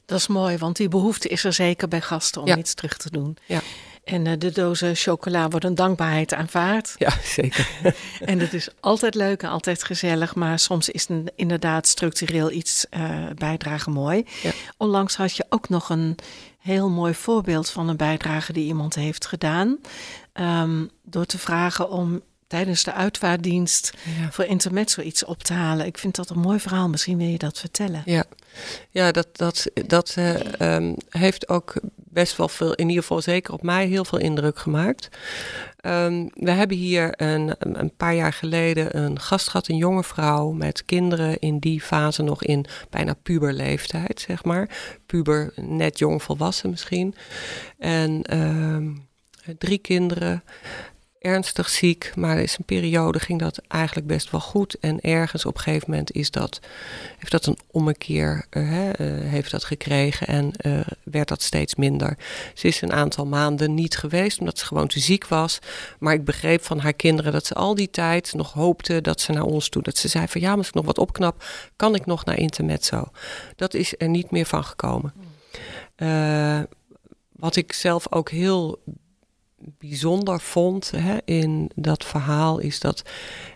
Dat is mooi, want die behoefte is er zeker bij gasten om iets terug te doen. Ja. En uh, de dozen chocola wordt een dankbaarheid aanvaard. Ja, zeker. <laughs> en het is altijd leuk en altijd gezellig, maar soms is een, inderdaad structureel iets uh, bijdragen mooi. Ja. Onlangs had je ook nog een heel mooi voorbeeld van een bijdrage die iemand heeft gedaan. Um, door te vragen om tijdens de uitvaartdienst ja. voor Intermezzo iets op te halen. Ik vind dat een mooi verhaal. Misschien wil je dat vertellen. Ja, ja dat, dat, dat uh, um, heeft ook best wel veel, in ieder geval zeker op mij, heel veel indruk gemaakt. Um, we hebben hier een, een paar jaar geleden een gast gehad, een jonge vrouw met kinderen in die fase nog in bijna puberleeftijd, zeg maar. Puber, net jong volwassen misschien. En um, drie kinderen ernstig ziek, maar is een periode ging dat eigenlijk best wel goed. En ergens op een gegeven moment is dat, heeft dat een ommekeer uh, uh, heeft dat gekregen en uh, werd dat steeds minder. Ze is een aantal maanden niet geweest omdat ze gewoon te ziek was. Maar ik begreep van haar kinderen dat ze al die tijd nog hoopte dat ze naar ons toe. Dat ze zei van ja, als ik nog wat opknap, kan ik nog naar Intermezzo. Dat is er niet meer van gekomen. wat ik zelf ook heel bijzonder vond hè, in dat verhaal is dat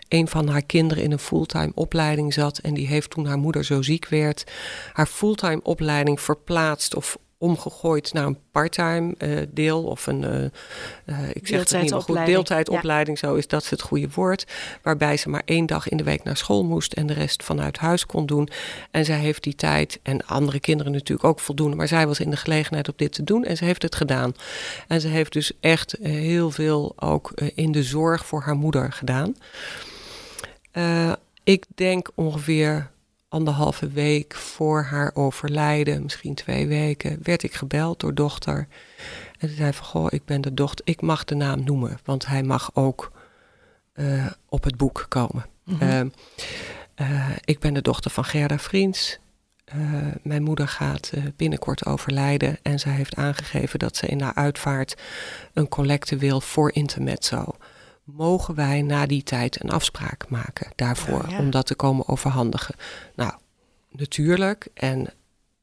een van haar kinderen in een fulltime opleiding zat en die heeft toen haar moeder zo ziek werd, haar fulltime opleiding verplaatst of omgegooid naar een parttime uh, deel of een, uh, uh, ik zeg het niet meer goed, deeltijdopleiding, ja. zo is dat het goede woord. Waarbij ze maar één dag in de week naar school moest en de rest vanuit huis kon doen. En zij heeft die tijd, en andere kinderen natuurlijk ook voldoende, maar zij was in de gelegenheid om dit te doen en ze heeft het gedaan. En ze heeft dus echt heel veel ook in de zorg voor haar moeder gedaan. ik denk ongeveer anderhalve week voor haar overlijden, misschien twee weken, werd ik gebeld door dochter. En ze zei van, goh, ik ben de dochter, ik mag de naam noemen, want hij mag ook uh, op het boek komen. Mm -hmm. uh, uh, ik ben de dochter van Gerda Vriends. mijn moeder gaat binnenkort overlijden en zij heeft aangegeven dat ze in haar uitvaart een collecte wil voor Intermezzo mogen wij na die tijd een afspraak maken daarvoor, ja, ja. om dat te komen overhandigen. Nou, natuurlijk en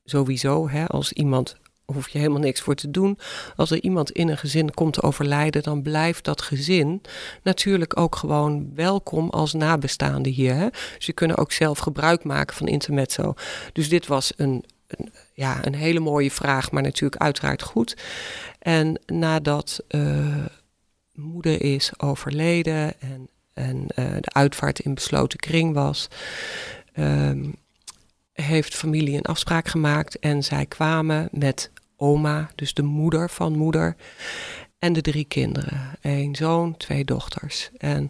sowieso, hè, als iemand hoef je helemaal niks voor te doen. Als er iemand in een gezin komt te overlijden, dan blijft dat gezin natuurlijk ook gewoon welkom als nabestaande hier. Hè? Dus je kunnen ook zelf gebruik maken van intermezzo. Dus dit was een, een, ja, een hele mooie vraag, maar natuurlijk uiteraard goed. En nadat uh, moeder is overleden en en de uitvaart in besloten kring was, ehm, heeft familie een afspraak gemaakt en zij kwamen met oma, dus de moeder van moeder. En de drie kinderen. Een zoon, twee dochters. En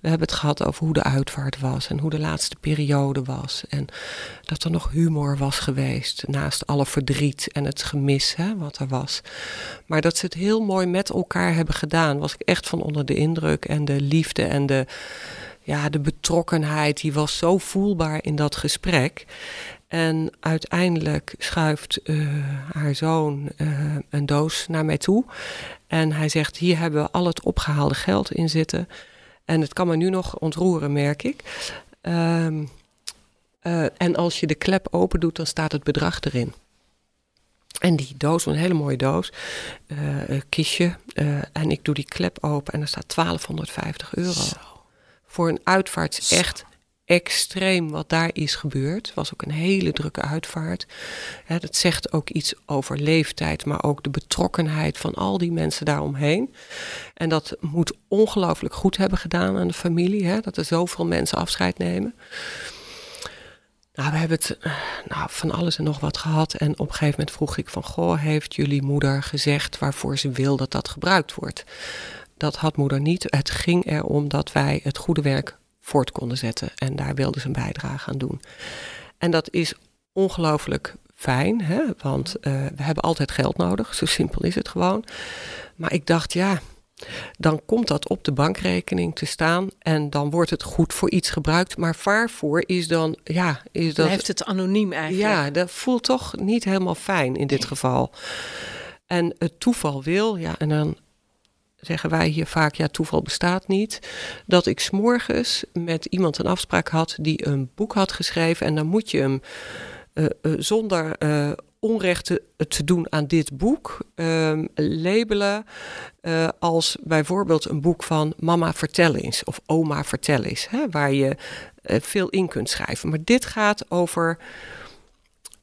we hebben het gehad over hoe de uitvaart was en hoe de laatste periode was. En dat er nog humor was geweest naast alle verdriet en het gemis hè, wat er was. Maar dat ze het heel mooi met elkaar hebben gedaan, was ik echt van onder de indruk. En de liefde en de, ja, de betrokkenheid, die was zo voelbaar in dat gesprek. En uiteindelijk schuift uh, haar zoon uh, een doos naar mij toe. En hij zegt: Hier hebben we al het opgehaalde geld in zitten. En het kan me nu nog ontroeren, merk ik. Um, uh, en als je de klep open doet, dan staat het bedrag erin. En die doos, een hele mooie doos, uh, kistje. En ik doe die klep open en er staat 1250 euro. Zo. Voor een uitvaart echt extreem wat daar is gebeurd. Het was ook een hele drukke uitvaart. Hè, dat zegt ook iets over leeftijd, maar ook de betrokkenheid van al die mensen daaromheen. En dat moet ongelooflijk goed hebben gedaan aan de familie, dat er zoveel mensen afscheid nemen. Nou, we hebben het nou, van alles en nog wat gehad. En op een gegeven moment vroeg ik van... Goh, heeft jullie moeder gezegd waarvoor ze wil dat dat gebruikt wordt? Dat had moeder niet. Het ging erom dat wij het goede werk voort konden zetten. En daar wilden ze een bijdrage aan doen. En dat is ongelooflijk fijn, hè? want uh, we hebben altijd geld nodig. Zo simpel is het gewoon. Maar ik dacht, ja, dan komt dat op de bankrekening te staan en dan wordt het goed voor iets gebruikt. Maar waarvoor is dan, ja, is dat. Heeft het anoniem eigenlijk. Ja, dat voelt toch niet helemaal fijn in dit geval. En het toeval wil, ja, en dan zeggen wij hier vaak, ja, toeval bestaat niet. Dat ik s'morgens met iemand een afspraak had die een boek had geschreven. En dan moet je hem uh, uh, zonder uh, onrecht te, doen aan dit boek ehm, labelen als bijvoorbeeld een boek van Mama vertel eens of Oma vertel eens. Hè, waar je veel in kunt schrijven. Maar dit gaat over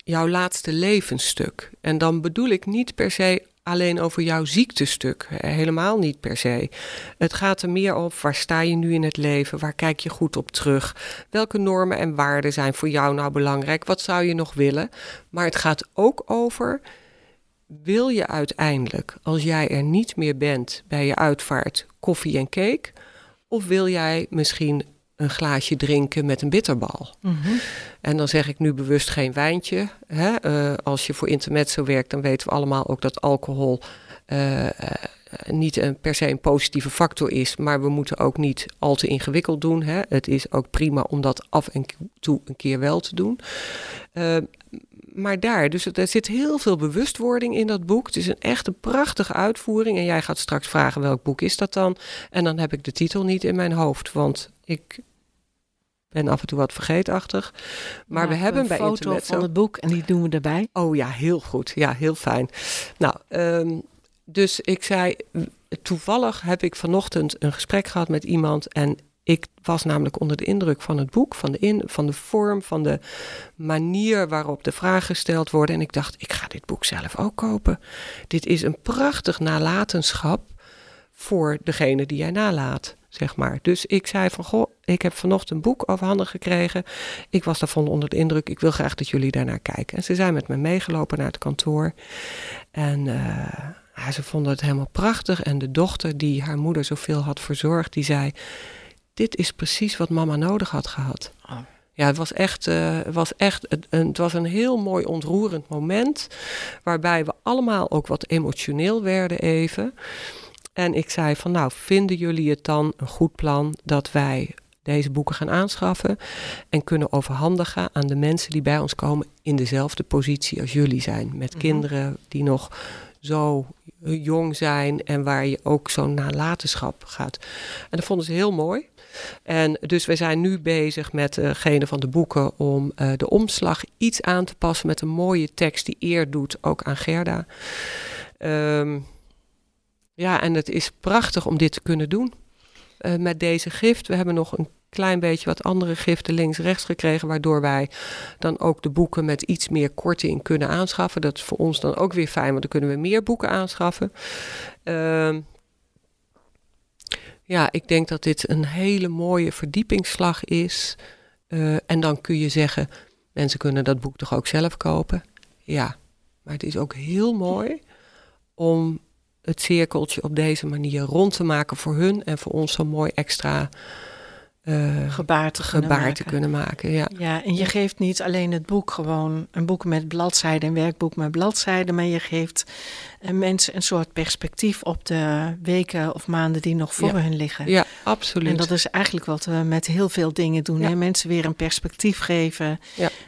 jouw laatste levensstuk. En dan bedoel ik niet per se alleen over jouw ziektestuk. Helemaal niet per se. Het gaat er meer op waar sta je nu in het leven? Waar kijk je goed op terug? Welke normen en waarden zijn voor jou nou belangrijk? Wat zou je nog willen? Maar het gaat ook over. Wil je uiteindelijk, als jij er niet meer bent bij je uitvaart, koffie en cake? Of wil jij misschien een glaasje drinken met een bitterbal. Mm -hmm. En dan zeg ik nu bewust geen wijntje. Hè? Uh, als je voor intermezzo werkt, dan weten we allemaal ook dat alcohol uh, uh, niet een, per se een positieve factor is. Maar we moeten ook niet al te ingewikkeld doen. Hè? Het is ook prima om dat af en toe een keer wel te doen. maar daar, dus er zit heel veel bewustwording in dat boek. Het is een echt een prachtige uitvoering. En jij gaat straks vragen welk boek is dat dan? En dan heb ik de titel niet in mijn hoofd. Want ik ben af en toe wat vergeetachtig. Maar we hebben een bij foto Intermezzo... van het boek en die doen we erbij. Oh ja, heel goed. Ja, heel fijn. Nou, um, dus ik zei, toevallig heb ik vanochtend een gesprek gehad met iemand en ik was namelijk onder de indruk van het boek, van de, in, van de vorm, van de manier waarop de vragen gesteld worden. En ik dacht, ik ga dit boek zelf ook kopen. Dit is een prachtig nalatenschap voor degene die jij nalaat zeg maar. Dus ik zei van, goh, ik heb vanochtend een boek overhandig gekregen. Ik was daarvan onder de indruk, ik wil graag dat jullie daarnaar kijken. En ze zijn met me meegelopen naar het kantoor. En uh, ze vonden het helemaal prachtig. En de dochter die haar moeder zoveel had verzorgd, die zei... Dit is precies wat mama nodig had gehad. Oh. Ja, het was echt, uh, was echt het, het was een heel mooi ontroerend moment. Waarbij we allemaal ook wat emotioneel werden even. En ik zei van nou, vinden jullie het dan een goed plan dat wij deze boeken gaan aanschaffen en kunnen overhandigen aan de mensen die bij ons komen in dezelfde positie als jullie zijn. Met mhm. kinderen die nog zo jong zijn en waar je ook zo'n nalatenschap gaat. En dat vonden ze heel mooi. En dus we zijn nu bezig met degene van de boeken om uh, de omslag iets aan te passen met een mooie tekst die eer doet ook aan Gerda. Um, ja, en het is prachtig om dit te kunnen doen. Uh, met deze gift. We hebben nog een klein beetje wat andere giften links-rechts gekregen, waardoor wij dan ook de boeken met iets meer korting kunnen aanschaffen. Dat is voor ons dan ook weer fijn, want dan kunnen we meer boeken aanschaffen. Uh, ja, ik denk dat dit een hele mooie verdiepingsslag is. Uh, en dan kun je zeggen, mensen kunnen dat boek toch ook zelf kopen? Ja, maar het is ook heel mooi om het cirkeltje op deze manier rond te maken voor hun en voor ons zo'n mooi extra uh, gebaar, te, gebaar kunnen te kunnen maken. Ja. ja, en je geeft niet alleen het boek gewoon een boek met bladzijden, een werkboek met bladzijden, maar je geeft uh, mensen een soort perspectief op de weken of maanden die nog voor hen liggen. Ja, absoluut. En dat is eigenlijk wat we met heel veel dingen doen. Hè? Mensen weer een perspectief geven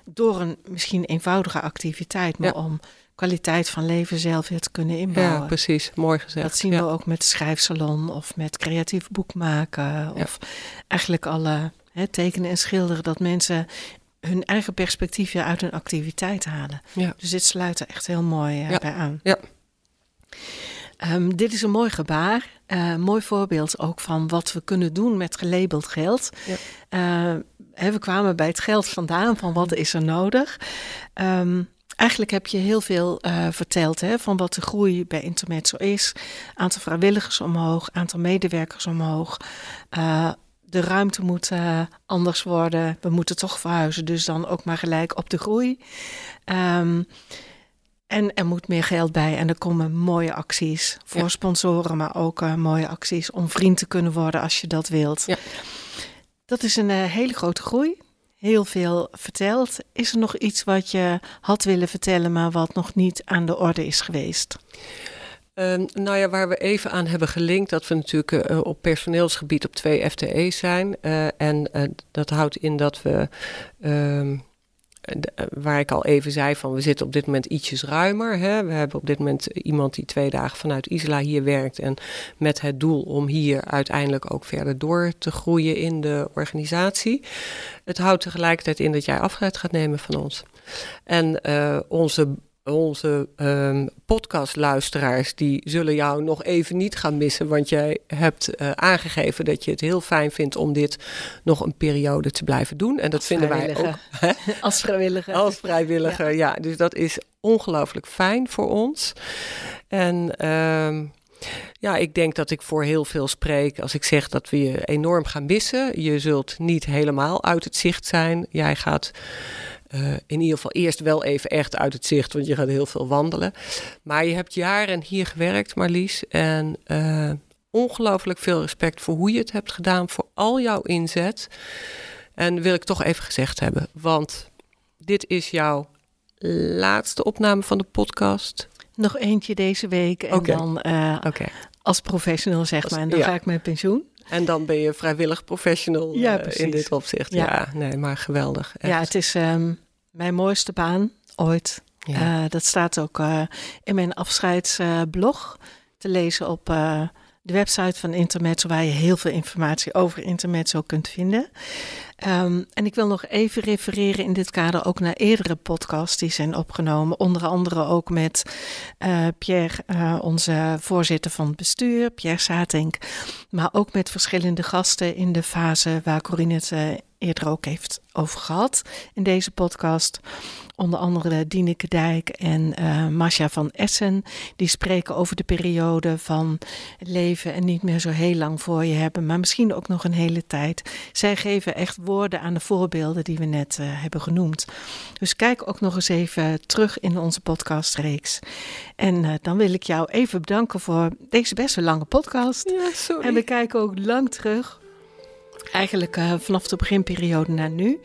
door een misschien eenvoudige activiteit, maar om kwaliteit van leven zelf weer te kunnen inbouwen. Ja, precies. Mooi gezegd. Dat zien we ook met schrijfsalon of met creatief boekmaken. Of eigenlijk alle hè, tekenen en schilderen. Dat mensen hun eigen perspectief uit hun activiteit halen. Ja. Dus dit sluit er echt heel mooi uh, bij aan. Ja. Um, dit is een mooi gebaar. Uh, mooi voorbeeld ook van wat we kunnen doen met gelabeld geld. Ja. Uh, hè, we kwamen bij het geld vandaan, van wat is er nodig. Um, Eigenlijk heb je heel veel uh, verteld hè, van wat de groei bij Intermezzo is. Aantal vrijwilligers omhoog, aantal medewerkers omhoog. Uh, de ruimte moet uh, anders worden. We moeten toch verhuizen, dus dan ook maar gelijk op de groei. Um, en er moet meer geld bij en er komen mooie acties voor sponsoren, maar ook mooie acties om vriend te kunnen worden als je dat wilt. Ja. Dat is een hele grote groei heel veel verteld. Is er nog iets wat je had willen vertellen, maar wat nog niet aan de orde is geweest? Uh, nou ja, waar we even aan hebben gelinkt, dat we natuurlijk uh, op personeelsgebied op twee FTE's zijn. Uh, en uh, dat houdt in dat we ehm, eh, waar ik al even zei van we zitten op dit moment ietsjes ruimer. Hè. We hebben op dit moment iemand die twee dagen vanuit Isla hier werkt en met het doel om hier uiteindelijk ook verder door te groeien in de organisatie. Het houdt tegelijkertijd in dat jij afscheid gaat nemen van ons. En uh, onze onze um, podcastluisteraars die zullen jou nog even niet gaan missen, want jij hebt uh, aangegeven dat je het heel fijn vindt om dit nog een periode te blijven doen. En dat vinden wij ook. <laughs> Als vrijwilliger. Als vrijwilliger, ja. ja. Dus dat is ongelooflijk fijn voor ons. En um, ja, ik denk dat ik voor heel veel spreek als ik zeg dat we je enorm gaan missen. Je zult niet helemaal uit het zicht zijn. Jij gaat uh, in ieder geval eerst wel even echt uit het zicht, want je gaat heel veel wandelen. Maar je hebt jaren hier gewerkt, Marlies. En uh, ongelooflijk veel respect voor hoe je het hebt gedaan, voor al jouw inzet. En wil ik toch even gezegd hebben, want dit is jouw laatste opname van de podcast. Nog eentje deze week en dan uh, okay. als professional zeg maar. En dan ja. ga ik met pensioen. En dan ben je vrijwillig professional ja, uh, in dit opzicht. Ja. ja, nee, maar geweldig. Echt. Ja, het is um, mijn mooiste baan ooit. Ja. Uh, dat staat ook uh, in mijn afscheidsblog te lezen op de website van Intermezzo, waar je heel veel informatie over Intermezzo kunt vinden. Um, en ik wil nog even refereren in dit kader ook naar eerdere podcasts die zijn opgenomen. Onder andere ook met uh, Pierre, uh, onze voorzitter van het bestuur, Pierre Satink. Maar ook met verschillende gasten in de fase waar Corinne het uh, eerder ook heeft over gehad in deze podcast. Onder andere Dieneke Dijk en uh, Masha van Essen. Die spreken over de periode van leven en niet meer zo heel lang voor je hebben. Maar misschien ook nog een hele tijd. Zij geven echt woorden aan de voorbeelden die we net uh, hebben genoemd. Dus kijk ook nog eens even terug in onze podcastreeks. En uh, dan wil ik jou even bedanken voor deze best wel lange podcast. Ja, sorry. En we kijken ook lang terug Eigenlijk uh, vanaf de beginperiode naar nu.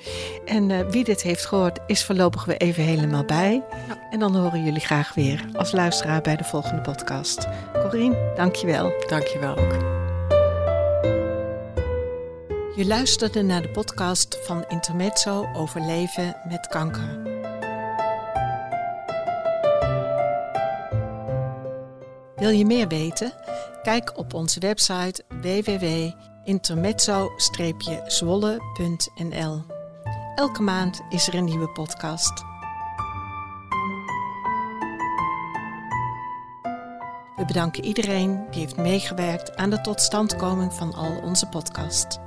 En uh, wie dit heeft gehoord, is voorlopig weer even helemaal bij. Ja. En dan horen jullie graag weer als luisteraar bij de volgende podcast. Corine, dankjewel. Dankjewel ook. Je luisterde naar de podcast van Intermezzo over leven met kanker. Wil je meer weten? Kijk op onze website www intermezzo-zwolle.nl. Elke maand is er een nieuwe podcast. We bedanken iedereen die heeft meegewerkt aan de totstandkoming van al onze podcasts.